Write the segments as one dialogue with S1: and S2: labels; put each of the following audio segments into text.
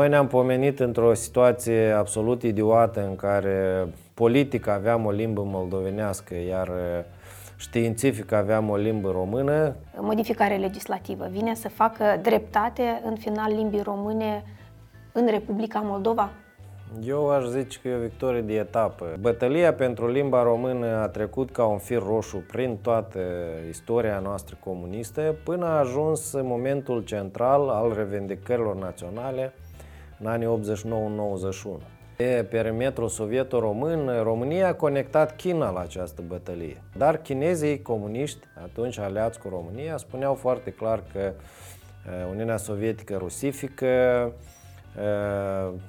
S1: Noi ne-am pomenit într-o situație absolut idiotă în care politic aveam o limbă moldovenească, iar științific aveam o limbă română.
S2: Modificare legislativă vine să facă dreptate în final limbii române în Republica Moldova?
S1: Eu aș zice că e o victorie de etapă. Bătălia pentru limba română a trecut ca un fir roșu prin toată istoria noastră comunistă până a ajuns momentul central al revendicărilor naționale în anii 89-91. Pe perimetrul sovieto-român, România a conectat China la această bătălie. Dar chinezii comuniști, atunci aliați cu România, spuneau foarte clar că uh, Uniunea Sovietică rusifică, uh,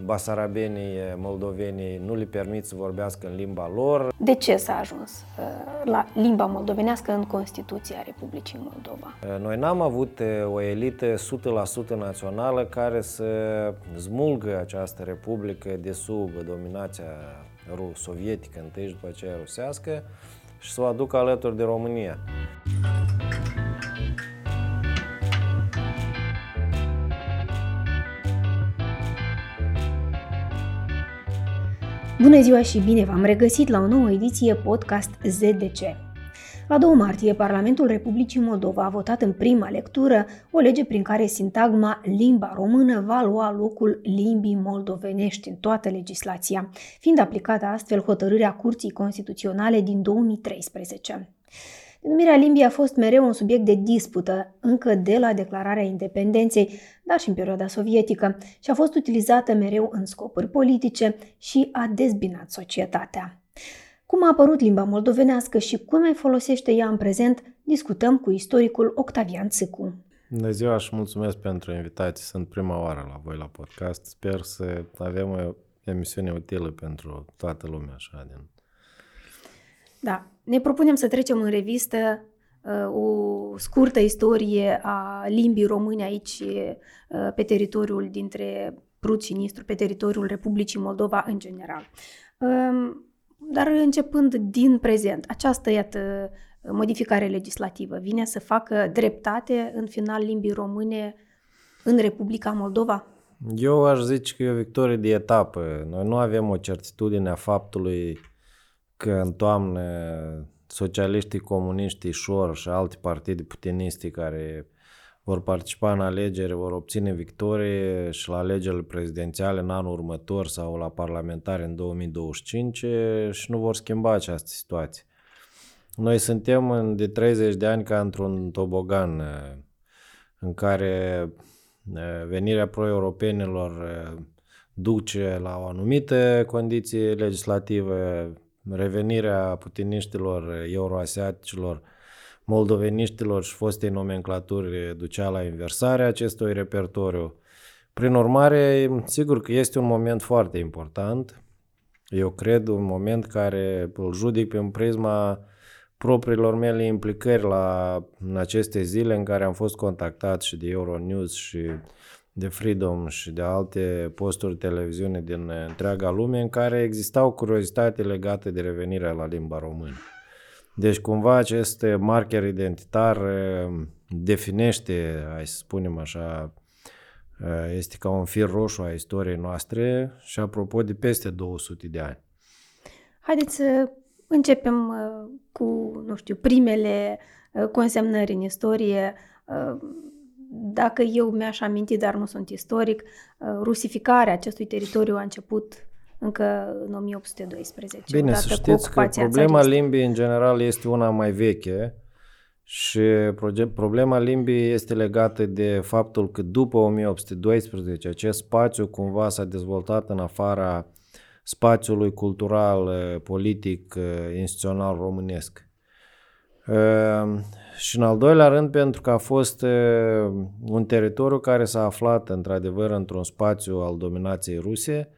S1: basarabenii, moldovenii nu le permit să vorbească în limba lor.
S2: De ce s-a ajuns uh, la limba moldovenească în Constituția Republicii Moldova?
S1: Noi n-am avut o elită 100% națională care să smulgă această republică de sub dominația sovietică întâi și după aceea rusească și să o aducă alături de România.
S2: Bună ziua și bine v-am regăsit la o nouă ediție podcast ZDC. La 2 martie, Parlamentul Republicii Moldova a votat în prima lectură o lege prin care sintagma limba română va lua locul limbii moldovenești în toată legislația, fiind aplicată astfel hotărârea Curții Constituționale din 2013. Denumirea limbii a fost mereu un subiect de dispută, încă de la declararea independenței, dar și în perioada sovietică, și a fost utilizată mereu în scopuri politice și a dezbinat societatea. Cum a apărut limba moldovenească și cum mai folosește ea în prezent, discutăm cu istoricul Octavian Țicu.
S1: Bună ziua și mulțumesc pentru invitație. Sunt prima oară la voi la podcast. Sper să avem o emisiune utilă pentru toată lumea așa din
S2: da. Ne propunem să trecem în revistă uh, o scurtă istorie a limbii române aici uh, pe teritoriul dintre Prut și Nistru, pe teritoriul Republicii Moldova în general. Um, dar începând din prezent, această, iată, modificare legislativă vine să facă dreptate în final limbii române în Republica Moldova?
S1: Eu aș zice că e o victorie de etapă. Noi nu avem o certitudine a faptului că în toamnă socialiștii, comuniștii, șor și alte partide putiniste care vor participa în alegeri, vor obține victorie și la alegerile prezidențiale în anul următor sau la parlamentare în 2025 și nu vor schimba această situație. Noi suntem de 30 de ani ca într-un tobogan în care venirea pro-europenilor duce la o anumită condiție legislativă, revenirea putiniștilor, euroasiaticilor, moldoveniștilor și fostei nomenclaturi ducea la inversarea acestui repertoriu. Prin urmare, sigur că este un moment foarte important. Eu cred un moment care îl judic prin prisma propriilor mele implicări la, în aceste zile în care am fost contactat și de Euronews și de Freedom și de alte posturi televiziune din întreaga lume în care existau curiozitate legate de revenirea la limba română. Deci cumva acest marker identitar uh, definește, hai să spunem așa, uh, este ca un fir roșu a istoriei noastre și apropo de peste 200 de ani.
S2: Haideți să începem uh, cu, nu știu, primele consemnări în istorie dacă eu mi-aș aminti, dar nu sunt istoric, uh, rusificarea acestui teritoriu a început încă în 1812.
S1: Bine, să știți că problema țaristă. limbii în general este una mai veche și problema limbii este legată de faptul că după 1812 acest spațiu cumva s-a dezvoltat în afara spațiului cultural, uh, politic, uh, instituțional românesc. Și în al doilea rând pentru că a fost un teritoriu care s-a aflat într-adevăr într-un spațiu al dominației ruse,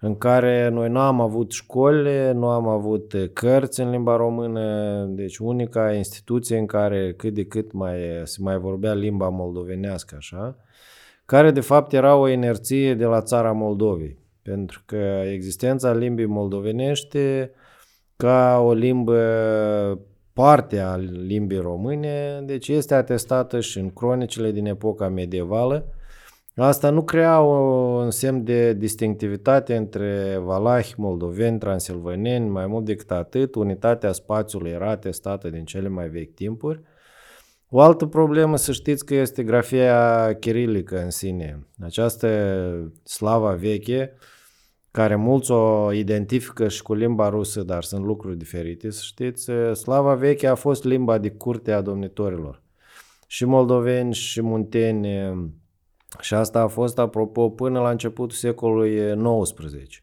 S1: în care noi nu am avut școli, nu am avut cărți în limba română, deci unica instituție în care cât de cât mai, se mai vorbea limba moldovenească așa, care de fapt era o inerție de la țara Moldovei, pentru că existența limbii moldovenești ca o limbă parte a limbii române, deci este atestată și în cronicile din epoca medievală, Asta nu crea un semn de distinctivitate între valahi, moldoveni, transilvaneni, mai mult decât atât, unitatea spațiului era testată din cele mai vechi timpuri. O altă problemă, să știți că este grafia chirilică în sine. Această slava veche, care mulți o identifică și cu limba rusă, dar sunt lucruri diferite, să știți, slava veche a fost limba de curte a domnitorilor. Și moldoveni și munteni, și asta a fost, apropo, până la începutul secolului XIX.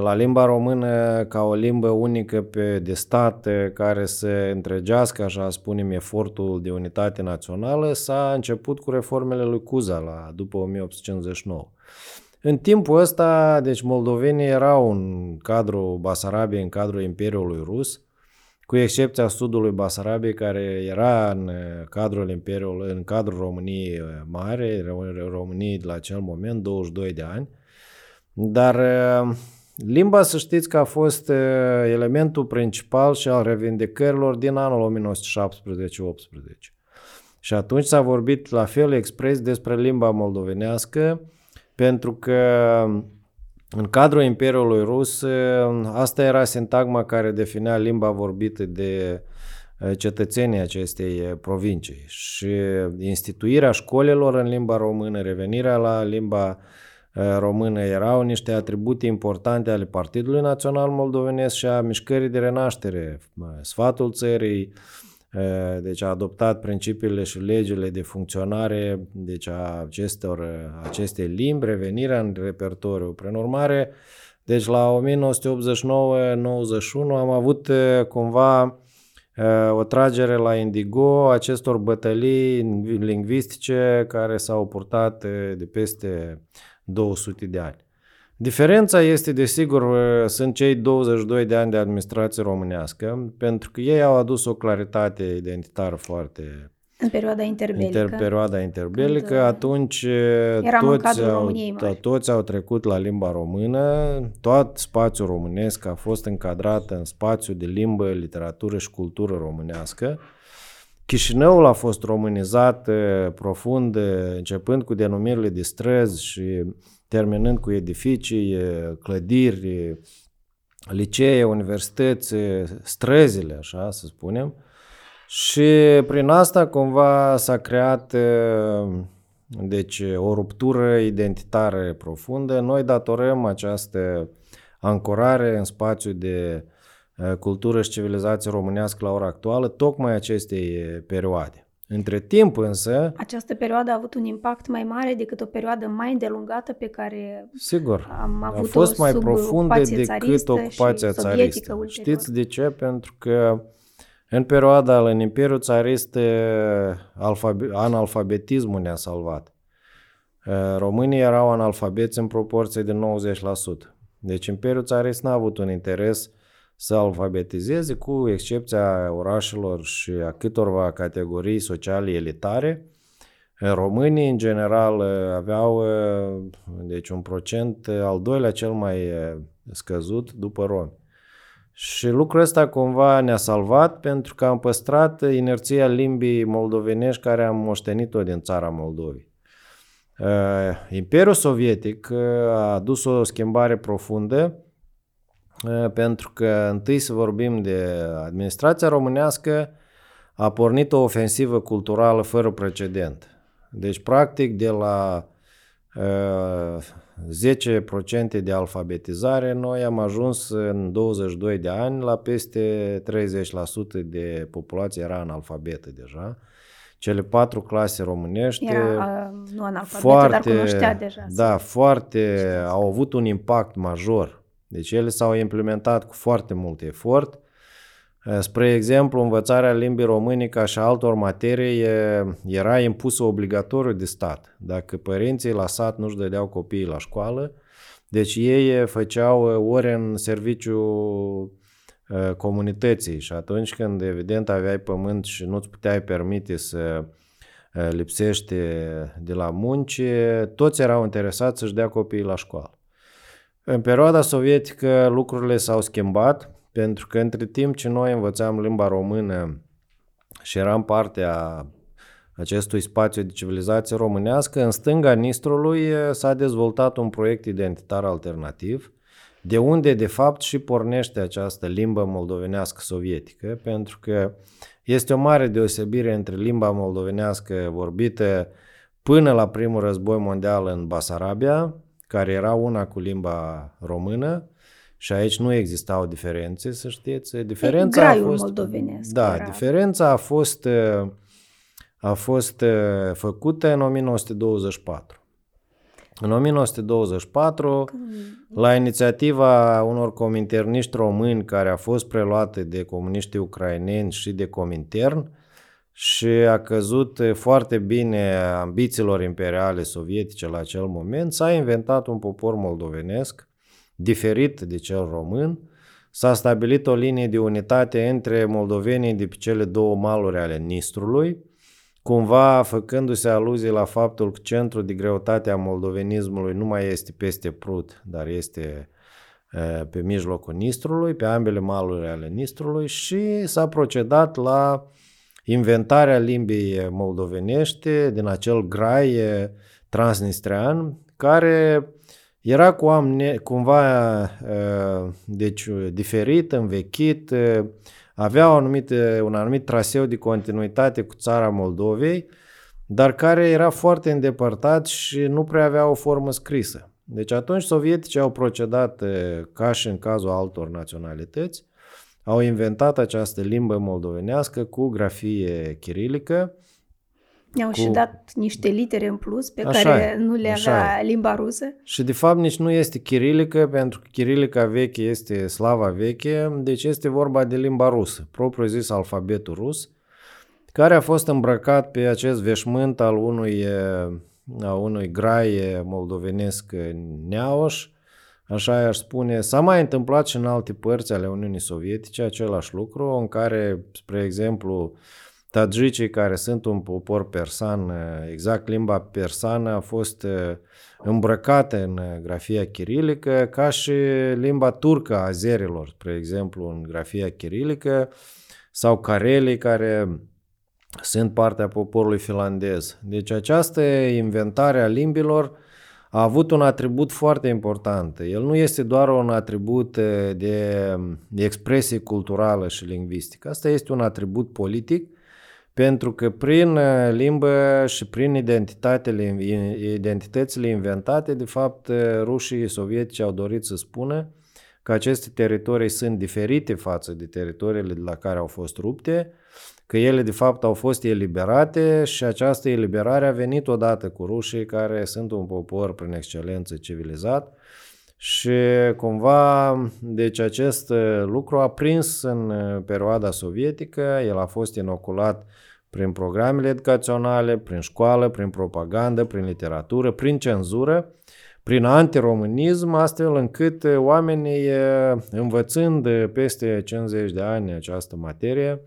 S1: La limba română, ca o limbă unică pe, de stat care să întregească, așa spunem, efortul de unitate națională, s-a început cu reformele lui Cuza la, după 1859. În timpul ăsta, deci moldovenii erau în cadrul Basarabiei, în cadrul Imperiului Rus, cu excepția sudului Basarabiei, care era în cadrul Imperiului, în cadrul României Mare, României de la acel moment, 22 de ani. Dar limba, să știți că a fost elementul principal și al revindicărilor din anul 1917-18. Și atunci s-a vorbit la fel expres despre limba moldovenească, pentru că în cadrul Imperiului Rus, asta era sintagma care definea limba vorbită de cetățenii acestei provincii și instituirea școlilor în limba română, revenirea la limba română erau niște atribute importante ale Partidului Național Moldovenesc și a mișcării de renaștere. Sfatul țării, deci a adoptat principiile și legile de funcționare deci a acestor, acestei limbi, revenirea în repertoriu. Prin urmare, deci la 1989-91 am avut cumva o tragere la indigo acestor bătălii lingvistice care s-au purtat de peste 200 de ani. Diferența este, desigur, sunt cei 22 de ani de administrație românească, pentru că ei au adus o claritate identitară foarte
S2: în perioada interbelică.
S1: Inter, perioada interbelică, când atunci toți au, to- toți au trecut la limba română, tot spațiul românesc a fost încadrat în spațiu de limbă, literatură și cultură românească. Chișinăul a fost românizat profund, începând cu denumirile de străzi și terminând cu edificii, clădiri, licee, universități, străzile, așa să spunem. Și prin asta cumva s-a creat deci, o ruptură identitară profundă. Noi datorăm această ancorare în spațiu de cultură și civilizație românească la ora actuală tocmai acestei perioade. Între timp însă...
S2: Această perioadă a avut un impact mai mare decât o perioadă mai îndelungată pe care
S1: Sigur,
S2: am avut
S1: a fost mai profundă decât ocupația țaristă. Știți de ce? Pentru că în perioada în Imperiul Țarist analfabetismul ne-a salvat. Românii erau analfabeți în proporție de 90%. Deci Imperiul Țarist n-a avut un interes uh, să alfabetizeze, cu excepția orașelor și a câtorva categorii sociale elitare. Românii, în general, aveau deci un procent al doilea cel mai scăzut după romi. Și lucrul ăsta cumva ne-a salvat pentru că am păstrat inerția limbii moldovenești care am moștenit-o din țara Moldovei. Imperiul Sovietic a adus o schimbare profundă Eh, pentru că întâi să vorbim de administrația românească a pornit o ofensivă culturală fără precedent. Deci, practic, de la uh, eh, 10% de alfabetizare, noi am ajuns în 22 de ani la peste 30% de populație era analfabetă deja. Cele patru clase românești
S2: era, uh, nu analfabetă, foarte, dar cunoștea deja.
S1: Da, foarte, au avut un impact major deci ele s-au implementat cu foarte mult efort. Spre exemplu, învățarea limbii române ca și altor materii era impusă obligatoriu de stat. Dacă părinții la sat nu-și dădeau copiii la școală, deci ei făceau ore în serviciu comunității și atunci când evident aveai pământ și nu-ți puteai permite să lipsești de la munci, toți erau interesați să-și dea copiii la școală. În perioada sovietică lucrurile s-au schimbat pentru că între timp ce noi învățam limba română și eram parte a acestui spațiu de civilizație românească, în stânga Nistrului s-a dezvoltat un proiect identitar alternativ, de unde de fapt și pornește această limbă moldovenească sovietică, pentru că este o mare deosebire între limba moldovenească vorbită până la primul război mondial în Basarabia, care era una cu limba română, și aici nu existau diferențe, să știți. Diferența
S2: a fost, moldovenesc.
S1: Da, era. diferența a fost, a fost făcută în 1924. În 1924, la inițiativa unor cominterniști români care a fost preluate de comuniștii ucraineni și de Comintern și a căzut foarte bine ambițiilor imperiale sovietice la acel moment, s-a inventat un popor moldovenesc diferit de cel român, s-a stabilit o linie de unitate între moldovenii de pe cele două maluri ale Nistrului, cumva făcându-se aluzie la faptul că centrul de greutate a moldovenismului nu mai este peste Prut, dar este pe mijlocul Nistrului, pe ambele maluri ale Nistrului și s-a procedat la inventarea limbii moldovenești din acel grai transnistrean, care era cu amne, cumva deci, diferit, învechit, avea un anumit, un anumit traseu de continuitate cu țara Moldovei, dar care era foarte îndepărtat și nu prea avea o formă scrisă. Deci atunci sovieticii au procedat ca și în cazul altor naționalități, au inventat această limbă moldovenească cu grafie chirilică,
S2: I-au cu... și dat niște litere în plus pe așa care e, nu le avea e. limba rusă.
S1: Și de fapt nici nu este chirilică, pentru că chirilica veche este slava veche, deci este vorba de limba rusă, propriu zis alfabetul rus, care a fost îmbrăcat pe acest veșmânt al unui, a unui grai moldovenesc neaoș, așa aș spune. S-a mai întâmplat și în alte părți ale Uniunii Sovietice același lucru, în care, spre exemplu, Tadjicii, care sunt un popor persan, exact limba persană a fost îmbrăcată în grafia chirilică, ca și limba turcă a azerilor, spre exemplu, în grafia chirilică, sau carelii, care sunt partea poporului finlandez. Deci această inventare a limbilor a avut un atribut foarte important. El nu este doar un atribut de, de expresie culturală și lingvistică. Asta este un atribut politic pentru că prin uh, limbă și prin identitatele, identitățile inventate, de fapt, uh, rușii sovietici au dorit să spună că aceste teritorii sunt diferite față de teritoriile de la care au fost rupte, că ele de fapt au fost eliberate și această eliberare a venit odată cu rușii care sunt un popor prin excelență civilizat și cumva deci acest uh, lucru a prins în perioada sovietică, el a fost inoculat prin programele educaționale, prin școală, prin propagandă, prin literatură, prin cenzură, prin antiromânism, astfel încât oamenii, învățând peste 50 de ani această materie,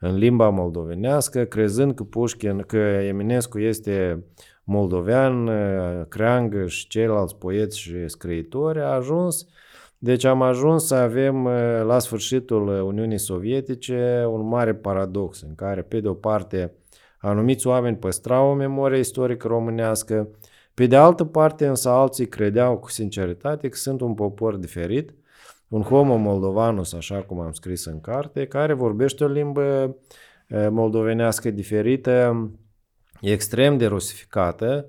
S1: în limba moldovenească, crezând că Pușkin, că Eminescu este moldovean, Creangă și ceilalți poeți și scriitori, a ajuns. Deci am ajuns să avem uh, la sfârșitul Uniunii Sovietice un mare paradox în care, pe de o parte, anumiți oameni păstrau o memorie istorică românească, pe de altă parte însă alții credeau cu sinceritate că sunt un popor diferit, un homo moldovanus, așa cum am scris în carte, care vorbește o limbă uh, moldovenească diferită, extrem de rusificată,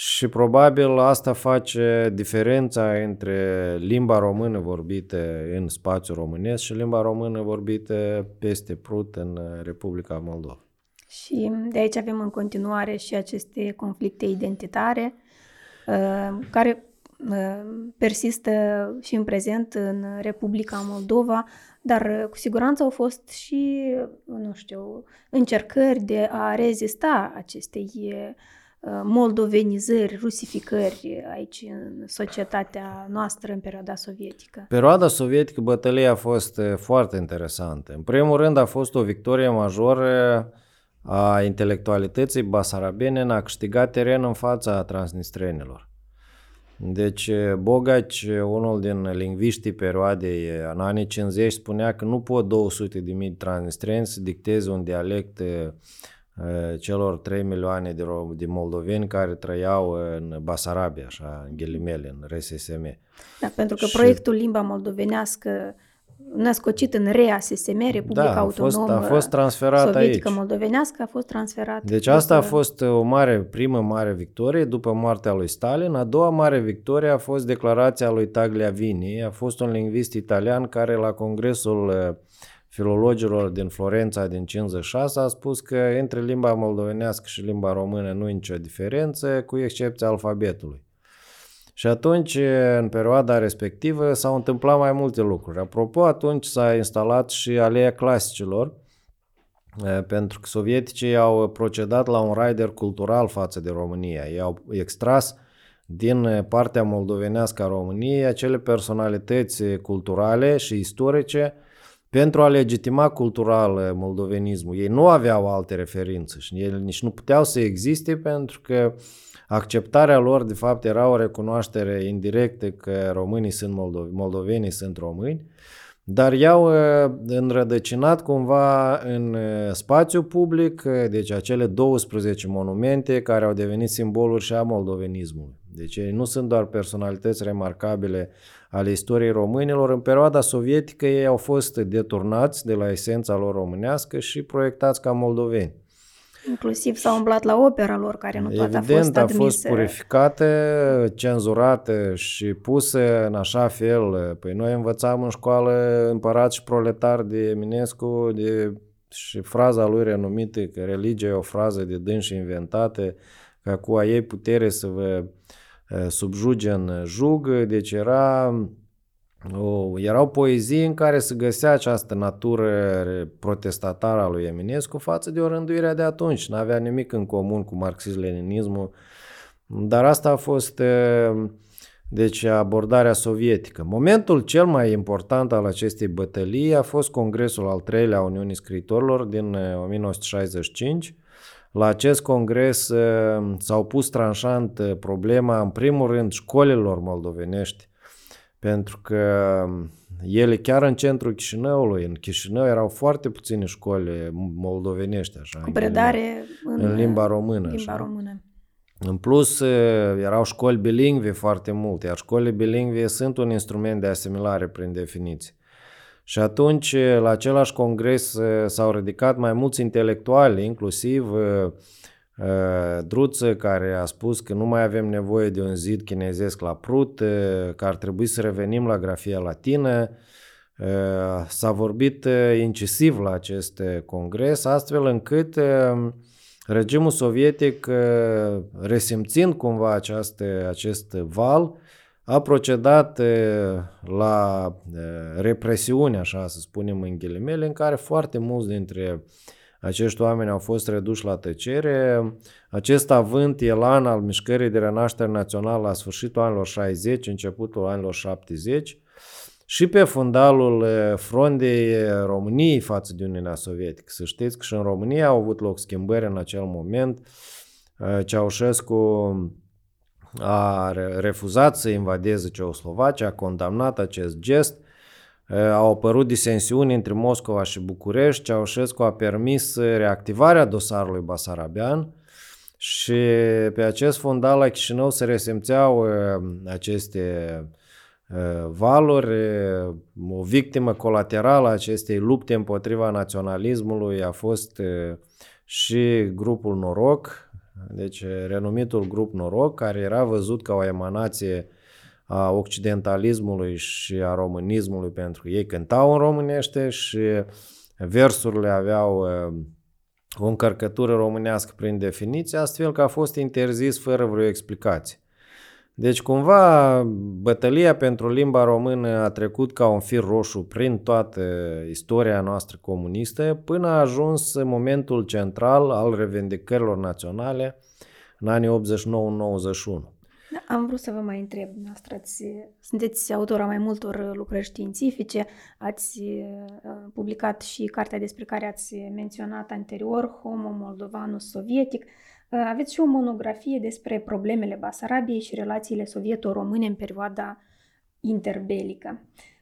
S1: și probabil asta face diferența între limba română vorbită în spațiul românesc și limba română vorbită peste Prut în Republica Moldova.
S2: Și de aici avem în continuare și aceste conflicte identitare uh, care uh, persistă și în prezent în Republica Moldova, dar cu siguranță au fost și, nu știu, încercări de a rezista acestei Uh, moldovenizări, rusificări aici în societatea noastră în perioada sovietică?
S1: Perioada sovietică, bătălia a fost uh, foarte interesantă. În primul rând a fost o victorie majoră a intelectualității basarabene în a câștiga teren în fața transnistrenilor. Deci uh, Bogaci, unul din lingviștii perioadei în anii 50, spunea că nu pot 200 de mii transnistreni să dicteze un dialect celor 3 milioane de, de moldoveni care trăiau în Basarabia, așa, în ghilimele, în RSSM.
S2: Da, pentru că și... proiectul Limba Moldovenească născocit în REASSM, Republica da, a
S1: Autonomă fost, a fost transferat
S2: Sovietică
S1: aici.
S2: Moldovenească, a fost transferat.
S1: Deci asta a fost o mare, primă mare victorie după moartea lui Stalin. A doua mare victorie a fost declarația lui Tagliavini. A fost un lingvist italian care la congresul uh, filologilor din Florența din 56 a spus că între limba moldovenească și limba română nu e nicio diferență, cu excepția alfabetului. Și atunci, în perioada respectivă, s-au întâmplat mai multe lucruri. Apropo, atunci s-a instalat și aleea clasicilor, pentru că sovieticii au procedat la un rider cultural față de România. Ei au extras din partea moldovenească a României acele personalități culturale și istorice pentru a legitima cultural moldovenismul. Ei nu aveau alte referințe și ei nici nu puteau să existe pentru că acceptarea lor de fapt era o recunoaștere indirectă că românii sunt moldovi, moldovenii sunt români, dar i-au înrădăcinat cumva în spațiu public, deci acele 12 monumente care au devenit simboluri și a moldovenismului. Deci ei nu sunt doar personalități remarcabile ale istoriei românilor. În perioada sovietică ei au fost deturnați de la esența lor românească și proiectați ca moldoveni.
S2: Inclusiv s-au umblat la opera lor, care nu toate
S1: Evident, a
S2: fost admise.
S1: a fost purificate, cenzurate și puse în așa fel. Păi noi învățam în școală împărat și proletar de Eminescu de, și fraza lui renumită că religia e o frază de dânsi inventate, că cu a ei putere să vă subjuge în jug, deci era o, erau poezii în care se găsea această natură protestatară a lui Eminescu față de o rânduire de atunci. N-avea nimic în comun cu marxism-leninismul, dar asta a fost deci abordarea sovietică. Momentul cel mai important al acestei bătălii a fost congresul al treilea a Uniunii Scriitorilor din 1965, la acest congres uh, s-au pus tranșant uh, problema, în primul rând, școlilor moldovenești, pentru că um, ele chiar în centrul Chișinăului, în Chișinău erau foarte puține școli moldovenești, așa,
S2: cu predare
S1: în, în limba română.
S2: Limba așa. română.
S1: În plus, uh, erau școli bilingve foarte multe, iar școlile bilingve sunt un instrument de asimilare prin definiție. Și atunci, la același congres s-au ridicat mai mulți intelectuali, inclusiv Druță, care a spus că nu mai avem nevoie de un zid chinezesc la Prut, că ar trebui să revenim la grafia latină. S-a vorbit incisiv la acest congres, astfel încât regimul sovietic, resimțind cumva această, acest val, a procedat la represiune, așa să spunem în ghilimele, în care foarte mulți dintre acești oameni au fost reduși la tăcere. Acest avânt elan al mișcării de renaștere națională la sfârșitul anilor 60, începutul anilor 70, și pe fundalul frondei României față de Uniunea Sovietică. Să știți că și în România au avut loc schimbări în acel moment. Ceaușescu a refuzat să invadeze Ceoslovacia, a condamnat acest gest, au apărut disensiuni între Moscova și București, Ceaușescu a permis reactivarea dosarului Basarabian și pe acest fundal la Chișinău se resimțeau aceste valuri. O victimă colaterală a acestei lupte împotriva naționalismului a fost și grupul Noroc, deci renumitul grup Noroc, care era văzut ca o emanație a occidentalismului și a românismului, pentru că ei cântau în românește și versurile aveau o încărcătură românească prin definiție, astfel că a fost interzis fără vreo explicație. Deci cumva bătălia pentru limba română a trecut ca un fir roșu prin toată istoria noastră comunistă până a ajuns momentul central al revendicărilor naționale în anii 89-91.
S2: Da, am vrut să vă mai întreb, noastră, ați, sunteți autora mai multor lucrări științifice, ați uh, publicat și cartea despre care ați menționat anterior, Homo Moldovanus Sovietic, uh, aveți și o monografie despre problemele Basarabiei și relațiile sovieto-române în perioada interbelică.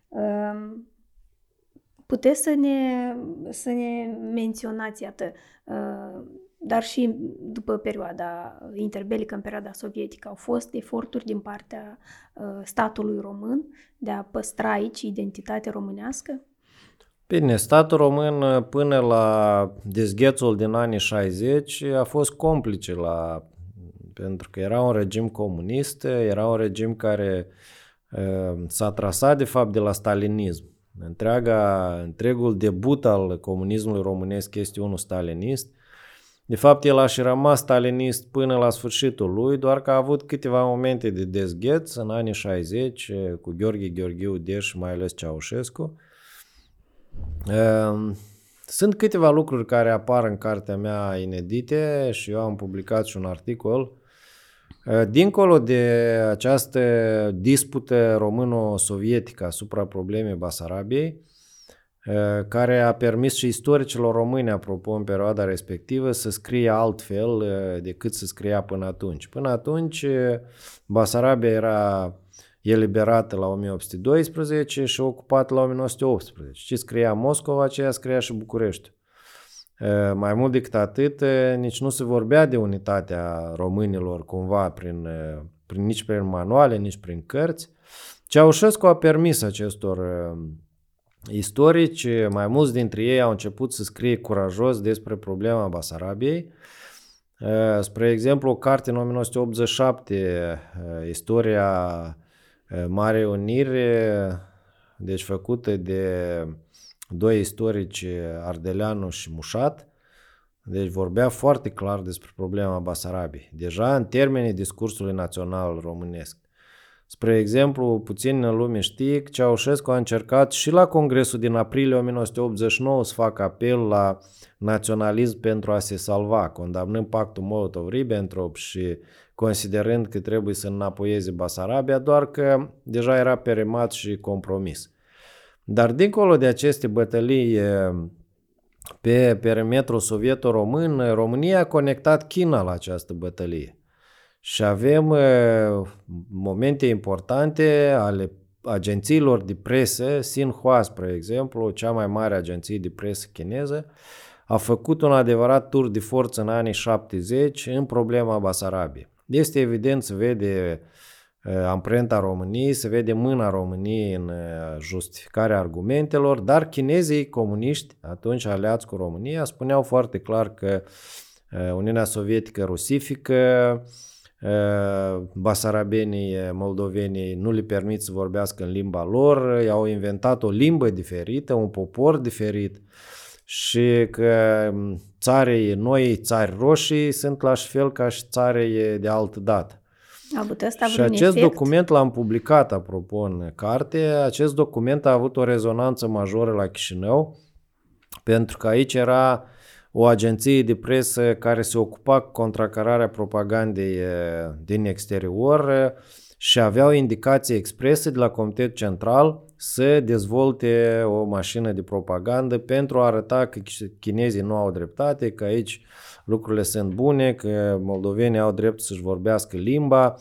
S2: Uh, puteți să ne, să ne menționați, iată, dar și după perioada interbelică, în perioada sovietică, au fost eforturi din partea statului român de a păstra aici identitatea românească?
S1: Bine, statul român până la dezghețul din anii 60 a fost complice la pentru că era un regim comunist, era un regim care uh, s-a trasat de fapt de la stalinism. Întreaga, întregul debut al comunismului românesc este unul stalinist. De fapt, el a și rămas stalinist până la sfârșitul lui, doar că a avut câteva momente de dezgheț în anii 60 cu Gheorghe Gheorghiu Deș și mai ales Ceaușescu. Uh, sunt câteva lucruri care apar în cartea mea inedite și eu am publicat și un articol Uh, dincolo de această dispută româno-sovietică asupra problemei Basarabiei, uh, care a permis și istoricilor români, apropo, în perioada respectivă, să scrie altfel uh, decât să scria până atunci. Până atunci, Basarabia era eliberată la 1812 și ocupată la 1918. Ce scria Moscova, aceea scria și București. Mai mult decât atât, nici nu se vorbea de unitatea românilor cumva prin, prin, nici prin manuale, nici prin cărți. Ceaușescu a permis acestor istorici, mai mulți dintre ei au început să scrie curajos despre problema Basarabiei. Spre exemplu, o carte în 1987, Istoria Mare Unire, deci făcută de doi istorici, Ardeleanu și Mușat, deci vorbea foarte clar despre problema Basarabiei, deja în termenii discursului național românesc. Spre exemplu, puțin în lume știe că Ceaușescu a încercat și la Congresul din aprilie 1989 să facă apel la naționalism pentru a se salva, condamnând pactul Molotov-Ribbentrop și considerând că trebuie să înapoieze Basarabia, doar că deja era peremat și compromis. Dar dincolo de aceste bătălii pe perimetrul sovieto-român, România a conectat China la această bătălie. Și avem momente importante ale agențiilor de presă, Xinhua, spre exemplu, cea mai mare agenție de presă chineză, a făcut un adevărat tur de forță în anii 70 în problema Basarabiei. Este evident, se vede uh, Uh, amprenta României, se vede mâna României în uh, justificarea argumentelor, dar chinezii comuniști, atunci aliați cu România, spuneau foarte clar că uh, Uniunea Sovietică rusifică, basarabenii, moldovenii nu le permit să vorbească în limba lor, i-au inventat o limbă diferită, un popor diferit și că um, țarii noi, țari roșii, sunt la fel ca și țarii de altă dată.
S2: A avut asta
S1: și acest efect? document l-am publicat, apropo, în carte. Acest document a avut o rezonanță majoră la Chișinău, pentru că aici era o agenție de presă care se ocupa cu contracararea propagandei din exterior și aveau indicații exprese de la Comitetul Central să dezvolte o mașină de propagandă pentru a arăta că chinezii nu au dreptate, că aici lucrurile sunt bune, că moldovenii au drept să-și vorbească limba.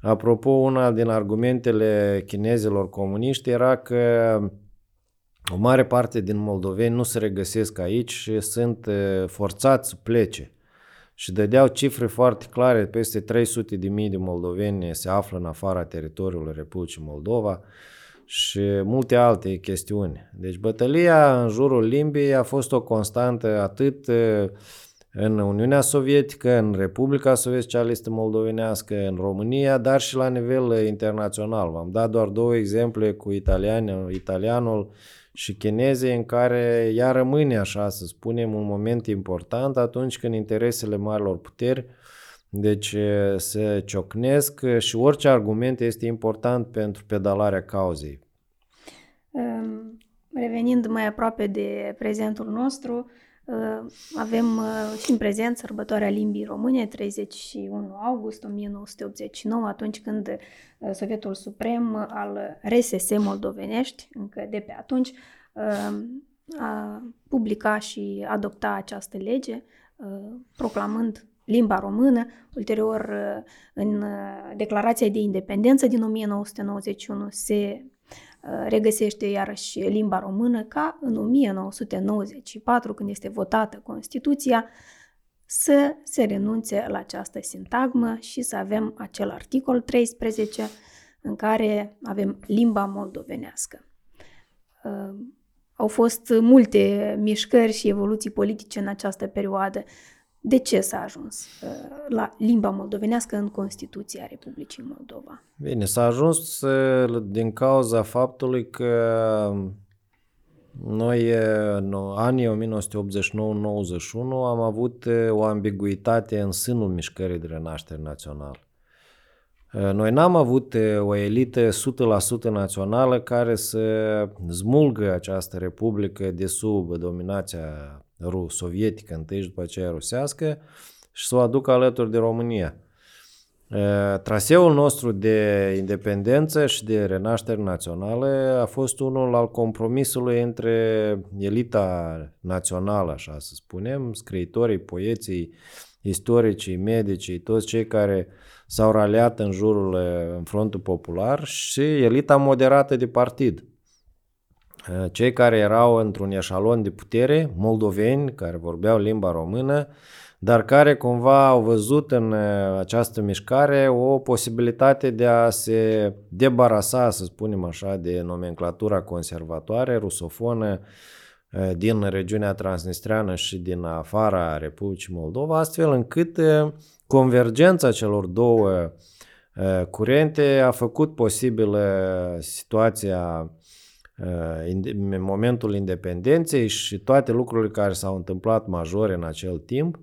S1: Apropo, una din argumentele chinezilor comuniști era că o mare parte din moldoveni nu se regăsesc aici și sunt forțați să plece. Și dădeau cifre foarte clare, peste 300 de mii de moldoveni se află în afara teritoriului Republicii Moldova și multe alte chestiuni. Deci bătălia în jurul limbii a fost o constantă atât în Uniunea Sovietică, în Republica Socialistă Moldovenească, în România, dar și la nivel internațional. V-am dat doar două exemple cu italian, italianul și chinezii în care ea rămâne, așa să spunem, un moment important atunci când interesele marilor puteri deci se ciocnesc și orice argument este important pentru pedalarea cauzei.
S2: Revenind mai aproape de prezentul nostru, Uh, avem uh, și în prezent sărbătoarea limbii române, 31 august 1989, atunci când uh, Sovietul Suprem al RSS Moldovenești, încă de pe atunci, a publica și adopta această lege, proclamând limba română. Ulterior, în declarația de independență din 1991 se Uh, regăsește iarăși limba română ca în 1994, când este votată Constituția, să se renunțe la această sintagmă și să avem acel articol 13 în care avem limba moldovenească. Uh, au fost multe mișcări și evoluții politice în această perioadă. De ce s-a ajuns uh, la limba moldovenească în Constituția Republicii Moldova?
S1: Bine, s-a ajuns uh, din cauza faptului că noi, în anii 1989-91, am avut o ambiguitate în sânul mișcării de renaștere națională. Noi n-am avut o elită 100% națională care să smulgă această republică de sub dominația sovietică întâi și după aceea rusească și să o aducă alături de România. Traseul nostru de independență și de renaștere națională a fost unul al compromisului între elita națională, așa să spunem, scriitorii, poeții, istoricii, medicii, toți cei care s-au raliat în jurul, în frontul popular și elita moderată de partid. Cei care erau într-un eșalon de putere, moldoveni, care vorbeau limba română, dar care cumva au văzut în uh, această mișcare o posibilitate de a se debarasa, să spunem așa, de nomenclatura conservatoare, rusofonă, uh, din regiunea transnistreană și din afara Republicii Moldova, astfel încât uh, convergența celor două curente a făcut posibilă situația în momentul independenței și toate lucrurile care s-au întâmplat majore în acel timp,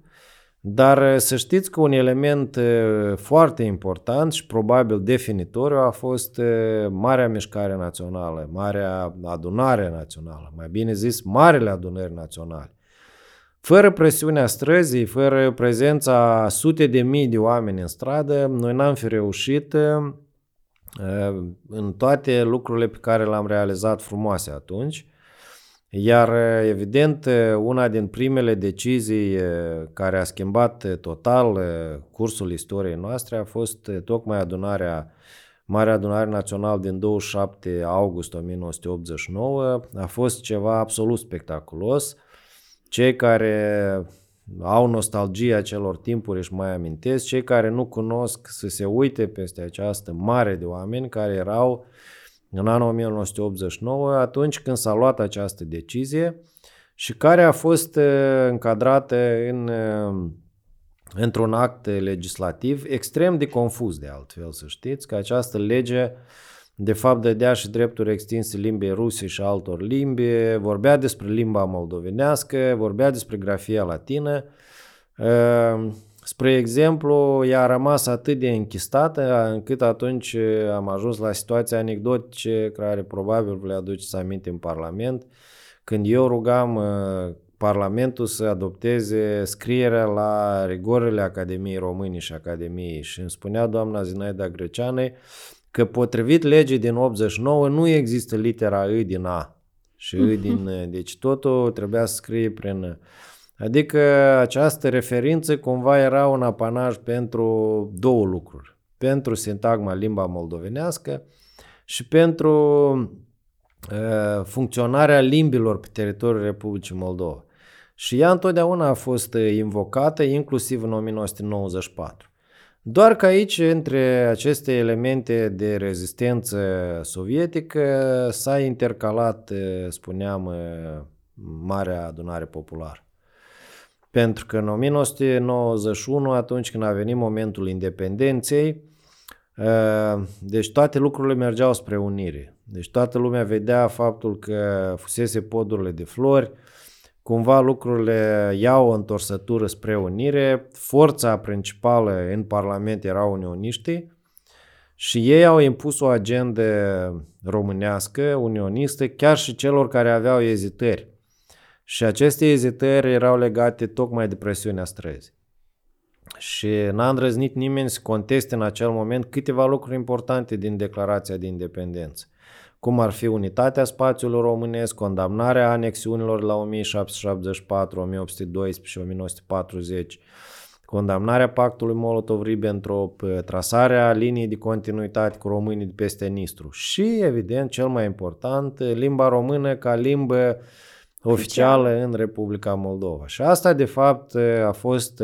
S1: dar eh, să știți că un element eh, foarte important și probabil definitoriu a fost eh, Marea Mișcare Națională, Marea Adunare Națională, mai bine zis, Marele Adunări Naționale. Fără presiunea străzii, fără prezența sute de mii de oameni în stradă, noi n-am fi reușit în toate lucrurile pe care le-am realizat frumoase atunci. Iar, evident, una din primele decizii care a schimbat total cursul istoriei noastre a fost tocmai adunarea Marea Adunare Națională din 27 august 1989. A fost ceva absolut spectaculos. Cei care au nostalgia celor timpuri își mai amintesc, cei care nu cunosc să se uite peste această mare de oameni care erau în anul 1989, atunci când s-a luat această decizie și care a fost încadrată în, într-un act legislativ extrem de confuz de altfel, să știți, că această lege de fapt dădea și drepturi extinse limbii ruse și altor limbi, vorbea despre limba moldovenească, vorbea despre grafia latină, Spre exemplu, ea a rămas atât de închistată încât atunci am ajuns la situația anecdotice care probabil vă le aduceți aminte în Parlament, când eu rugam uh, Parlamentul să adopteze scrierea la rigorile Academiei Români și Academiei și îmi spunea doamna Zinaida Greceanei că potrivit legii din 89 nu există litera I din A și I din... Deci totul trebuia să scrie prin Adică această referință cumva era un apanaj pentru două lucruri. Pentru sintagma limba moldovenească și pentru uh, funcționarea limbilor pe teritoriul Republicii Moldova. Și ea întotdeauna a fost invocată, inclusiv în 1994. Doar că aici, între aceste elemente de rezistență sovietică, s-a intercalat, spuneam, Marea Adunare Populară. Pentru că în 1991, atunci când a venit momentul independenței, uh, deci toate lucrurile mergeau spre unire. Deci toată lumea vedea faptul că fusese podurile de flori, cumva lucrurile iau o întorsătură spre unire, forța principală în Parlament erau unioniștii și ei au impus o agendă românească, unionistă, chiar și celor care aveau ezitări. Și aceste ezitări erau legate tocmai de presiunea străzii. Și n-a îndrăznit nimeni să conteste în acel moment câteva lucruri importante din declarația de independență. Cum ar fi unitatea spațiului românesc, condamnarea anexiunilor la 1774, 1812 și 1940, condamnarea pactului Molotov-Ribbentrop, trasarea liniei de continuitate cu românii de peste Nistru și, evident, cel mai important, limba română ca limbă oficială în Republica Moldova. Și asta, de fapt, a fost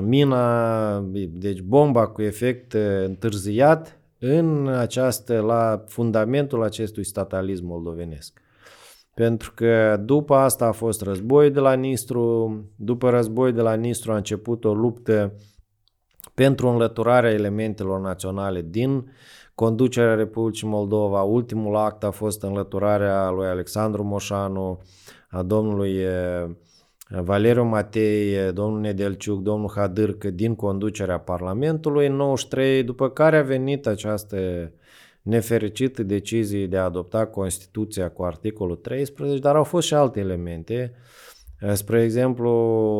S1: mina, deci bomba cu efect întârziat în această, la fundamentul acestui statalism moldovenesc. Pentru că după asta a fost război de la Nistru, după război de la Nistru a început o luptă pentru înlăturarea elementelor naționale din conducerea Republicii Moldova. Ultimul act a fost înlăturarea lui Alexandru Moșanu, a domnului Valeriu Matei, domnul Nedelciuc, domnul Hadârcă din conducerea Parlamentului în 93, după care a venit această nefericită decizie de a adopta Constituția cu articolul 13, dar au fost și alte elemente. Spre exemplu,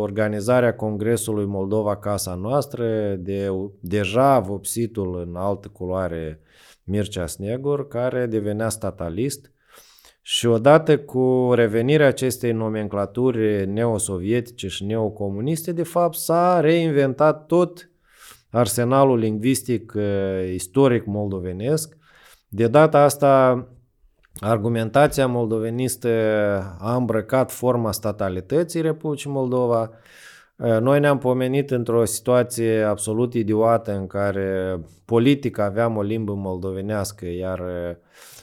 S1: organizarea Congresului Moldova Casa Noastră, de deja vopsitul în altă culoare Mircea Snegur, care devenea statalist, și odată cu revenirea acestei nomenclaturi neosovietice și neocomuniste, de fapt s-a reinventat tot arsenalul lingvistic uh, istoric moldovenesc. De data asta, argumentația moldovenistă a îmbrăcat forma statalității Republicii Moldova. Uh, noi ne-am pomenit într-o situație absolut idiotă în care politic aveam o limbă moldovenească, iar uh,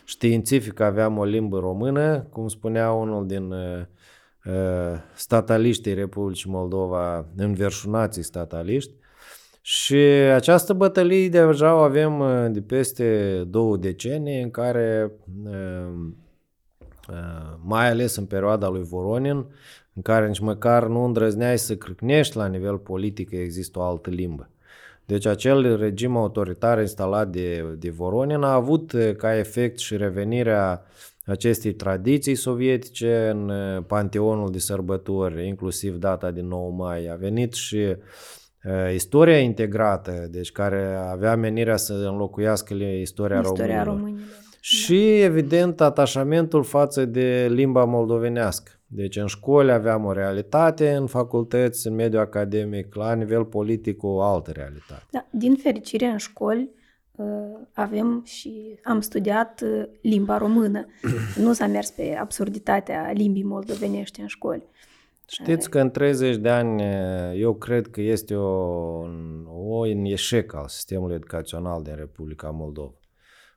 S1: științific aveam o limbă română, cum spunea unul din uh, uh, stataliștii Republicii Moldova, înverșunații stataliști. Și această bătălie deja o avem uh, de peste două decenii în care, mai ales în perioada lui Voronin, în care nici măcar nu îndrăzneai să crâcnești la nivel politic că există o altă limbă. Deci acel regim autoritar instalat de, de Voronin a avut eh, ca efect și revenirea acestei tradiții sovietice în eh, panteonul de sărbători, inclusiv data din 9 mai. A venit și uh, istoria integrată, deci care avea menirea să înlocuiască istoria, istoria românilor. românilor. Și, da. evident, atașamentul față de limba moldovenească. Deci în școli aveam o realitate, în facultăți, în mediul academic, la nivel politic o altă realitate.
S2: Da, din fericire în școli uh, avem și am studiat uh, limba română. nu s-a mers pe absurditatea limbii moldovenești în școli.
S1: Știți că în 30 de ani eu cred că este o, o un eșec al sistemului educațional din Republica Moldova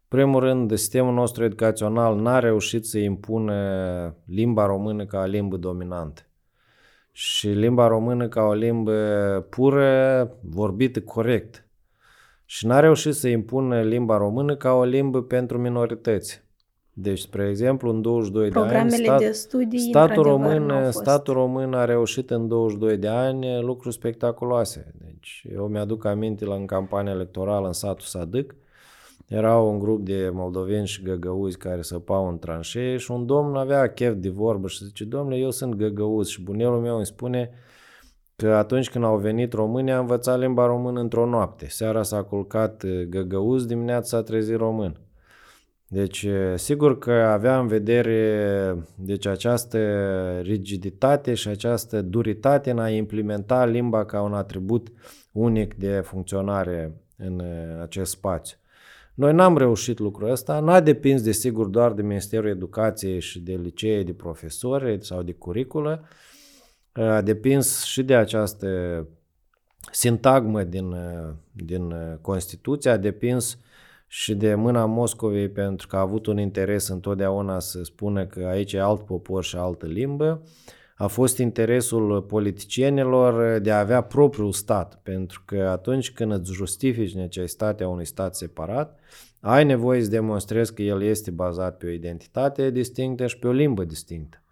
S1: primul rând, sistemul nostru educațional n-a reușit să impună limba română ca limbă dominantă. Și limba română ca o limbă pură, vorbită corect. Și n-a reușit să impună limba română ca o limbă pentru minorități. Deci, spre exemplu, în 22 de ani,
S2: stat, de studii,
S1: statul, român, statul român a reușit în 22 de ani lucruri spectaculoase. Deci, eu mi-aduc aminte la în campania electorală în satul Sadâc, era un grup de moldoveni și găgăuzi care săpau în tranșee și un domn avea chef de vorbă și zice, domnule, eu sunt găgăuz și bunelul meu îmi spune că atunci când au venit românii a învățat limba română într-o noapte. Seara s-a culcat uh, găgăuz, dimineața s-a trezit român. Deci, uh, sigur că avea în vedere deci, această rigiditate și această duritate în a implementa limba ca un atribut unic de funcționare în uh, acest spațiu. Noi n-am reușit lucrul ăsta, n-a depins desigur doar de Ministerul Educației și de licee, de profesori sau de curiculă, a depins și de această sintagmă din, din Constituție, a depins și de mâna Moscovei pentru că a avut un interes întotdeauna să spună că aici e alt popor și altă limbă a fost interesul politicienilor de a avea propriul stat, pentru că atunci când îți justifici necesitatea unui stat separat, ai nevoie să demonstrezi că el este bazat pe o identitate distinctă și pe o limbă distinctă.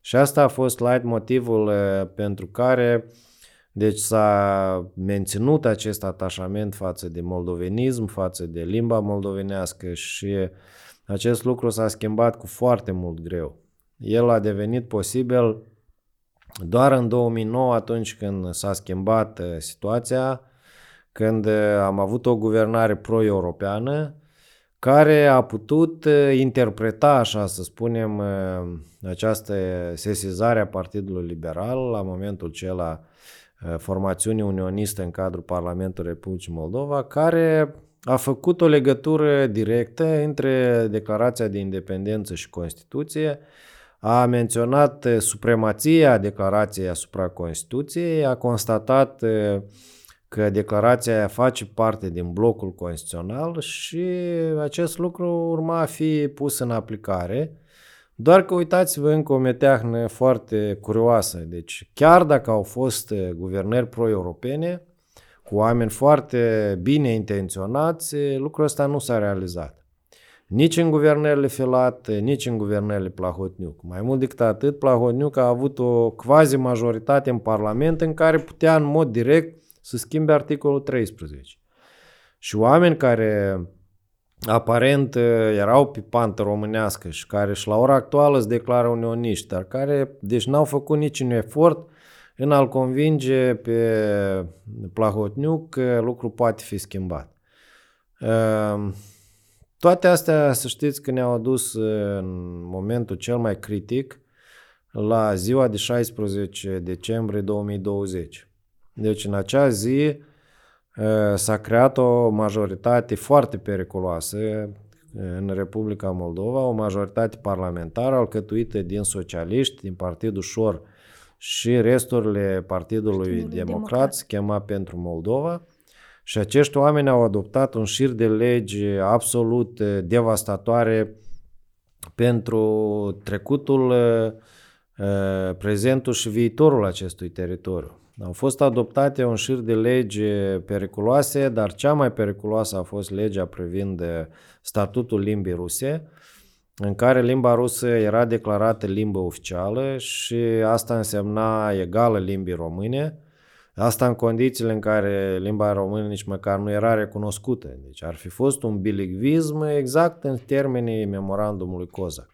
S1: Și asta a fost light motivul eh, pentru care deci s-a menținut acest atașament față de moldovenism, față de limba moldovenească și acest lucru s-a schimbat cu foarte mult greu. El a devenit posibil doar în 2009, atunci când s-a schimbat uh, situația, când uh, am avut o guvernare pro-europeană, care a putut uh, interpreta, așa să spunem, această sesizare a Partidului Liberal la momentul acela formațiunii unioniste în cadrul Parlamentului Republicii Moldova, care a făcut o legătură directă între declarația de independență și Constituție, a menționat supremația declarației asupra Constituției, a constatat că declarația aia face parte din blocul constituțional și acest lucru urma a fi pus în aplicare. Doar că uitați-vă încă o meteahnă foarte curioasă. Deci chiar dacă au fost guvernări pro-europene, cu oameni foarte bine intenționați, lucrul ăsta nu s-a realizat. Nici în guvernările Filat, nici în guvernările Plahotniuc. Mai mult decât atât, Plahotniuc a avut o quasi majoritate în Parlament în care putea în mod direct să schimbe articolul 13. Și oameni care aparent erau pe pantă românească și care și la ora actuală se declară unioniști, dar care deci n-au făcut niciun efort în a-l convinge pe Plahotniuc că lucrul poate fi schimbat. Ehm, toate astea, să știți că ne-au adus în momentul cel mai critic la ziua de 16 decembrie 2020. Deci în acea zi s-a creat o majoritate foarte periculoasă în Republica Moldova, o majoritate parlamentară alcătuită din socialiști, din Partidul Șor și resturile Partidului Democrat, Democrat, schema pentru Moldova. Și acești oameni au adoptat un șir de legi absolut devastatoare pentru trecutul, prezentul și viitorul acestui teritoriu. Au fost adoptate un șir de legi periculoase, dar cea mai periculoasă a fost legea privind statutul limbii ruse, în care limba rusă era declarată limbă oficială și asta însemna egală limbii române, Asta în condițiile în care limba română nici măcar nu era recunoscută. Deci ar fi fost un biligvism exact în termenii memorandumului COZAC.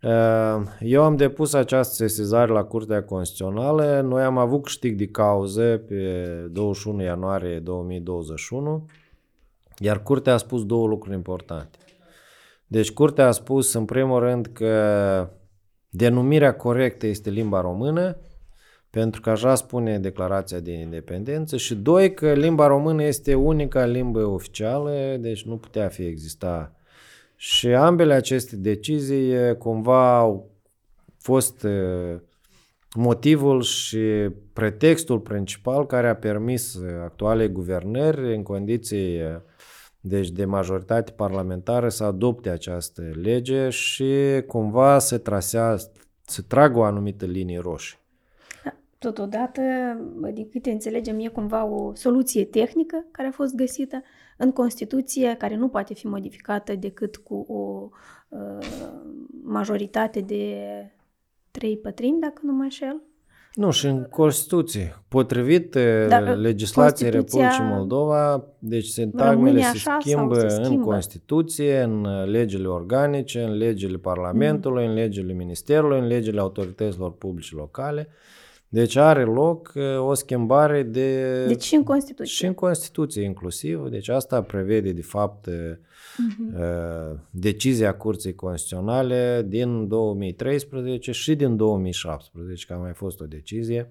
S1: Ehm, eu am depus această sesizare la Curtea Constituțională. Noi am avut câștig de cauze pe 21 ianuarie 2021, iar Curtea a spus două lucruri importante. Deci Curtea a spus în primul rând că denumirea corectă este limba română, pentru că așa spune declarația de independență și doi, că limba română este unica limbă oficială, deci nu putea fi exista și ambele aceste decizii cumva au fost motivul și pretextul principal care a permis actualei guvernări în condiții deci de majoritate parlamentară să adopte această lege și cumva să trasea, să tragă o anumită linie roșie.
S2: Totodată, din câte înțelegem, e cumva o soluție tehnică care a fost găsită în Constituție, care nu poate fi modificată decât cu o uh, majoritate de trei pătrimi, dacă nu mă înșel.
S1: Nu, și în Constituție. Potrivit uh, Dar, uh, legislației Constituția... Republicii Moldova, deci sintagmele se schimbă se schimbă în Constituție, în uh, legile organice, în legile Parlamentului, mm. în legile Ministerului, în legile autorităților publice locale. Deci are loc o schimbare de...
S2: Deci și în Constituție.
S1: Și în Constituție inclusiv. Deci asta prevede de fapt uh-huh. decizia Curții Constituționale din 2013 și din 2017, că a mai fost o decizie,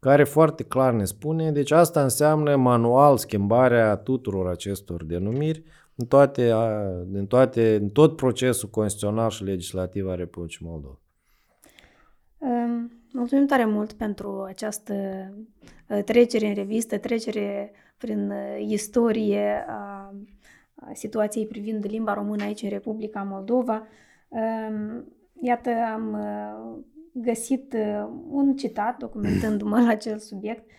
S1: care foarte clar ne spune, deci asta înseamnă manual schimbarea tuturor acestor denumiri în, toate, în, toate, în tot procesul constituțional și legislativ al Republicii Moldova.
S2: Um Mulțumim tare mult pentru această uh, trecere în revistă, trecere prin uh, istorie a situației privind limba română aici în Republica Moldova. Um, iată, am uh, găsit un citat documentându-mă la acel subiect.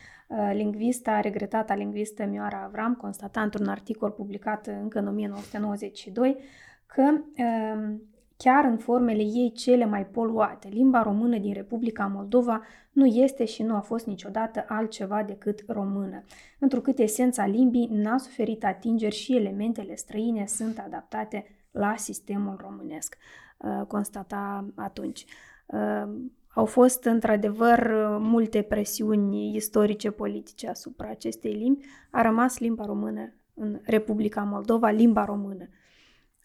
S2: Lingvista, regretată lingvistă Mioara Avram, constata într-un articol publicat încă în 1992 că um, chiar în formele ei cele mai poluate. Limba română din Republica Moldova nu este și nu a fost niciodată altceva decât română, întrucât esența limbii n-a suferit atingeri și elementele străine sunt adaptate la sistemul românesc, uh, constata atunci. Uh, au fost într-adevăr multe presiuni istorice politice asupra acestei limbi. A rămas limba română în Republica Moldova, limba română.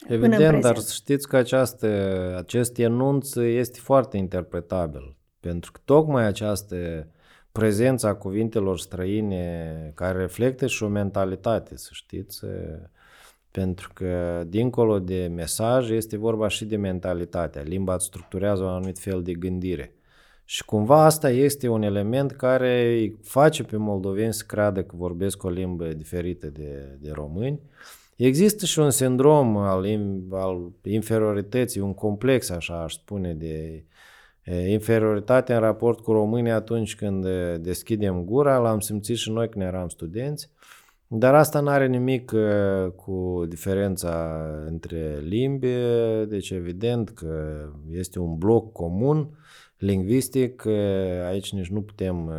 S1: Evident, dar știți că această, acest enunț este foarte interpretabil, pentru că tocmai această prezența a cuvintelor străine care reflectă și o mentalitate, să știți, Pentru că, dincolo de mesaj, este vorba și de mentalitatea. Limba îți structurează un anumit fel de gândire. Și cumva asta este un element care îi face pe moldoveni să creadă că vorbesc o limbă diferită de, de români. Există și un sindrom al, al inferiorității, un complex, așa aș spune, de inferioritate în raport cu românii atunci când deschidem gura, l-am simțit și noi când eram studenți, dar asta nu are nimic cu diferența între limbi, deci evident că este un bloc comun lingvistic, aici nici nu putem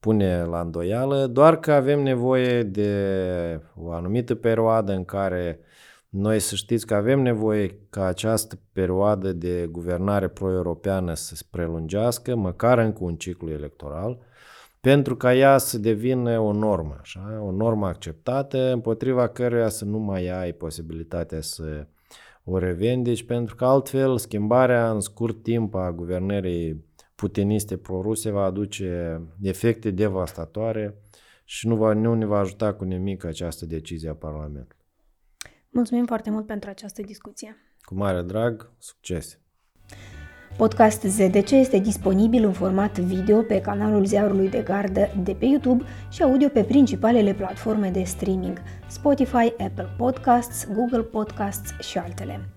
S1: pune la îndoială, doar că avem nevoie de o anumită perioadă în care noi să știți că avem nevoie ca această perioadă de guvernare pro-europeană să se prelungească, măcar încă un ciclu electoral, pentru ca ea să devină o normă, așa? o normă acceptată, împotriva căreia să nu mai ai posibilitatea să o revendici, pentru că altfel schimbarea în scurt timp a guvernării putiniste pro-ruse va aduce efecte devastatoare și nu, va, nu ne va ajuta cu nimic această decizie a Parlamentului.
S2: Mulțumim foarte mult pentru această discuție.
S1: Cu mare drag, succes!
S2: Podcast ZDC este disponibil în format video pe canalul Ziarului de Gardă de pe YouTube și audio pe principalele platforme de streaming Spotify, Apple Podcasts, Google Podcasts și altele.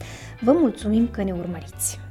S2: Vă mulțumim că ne urmăriți!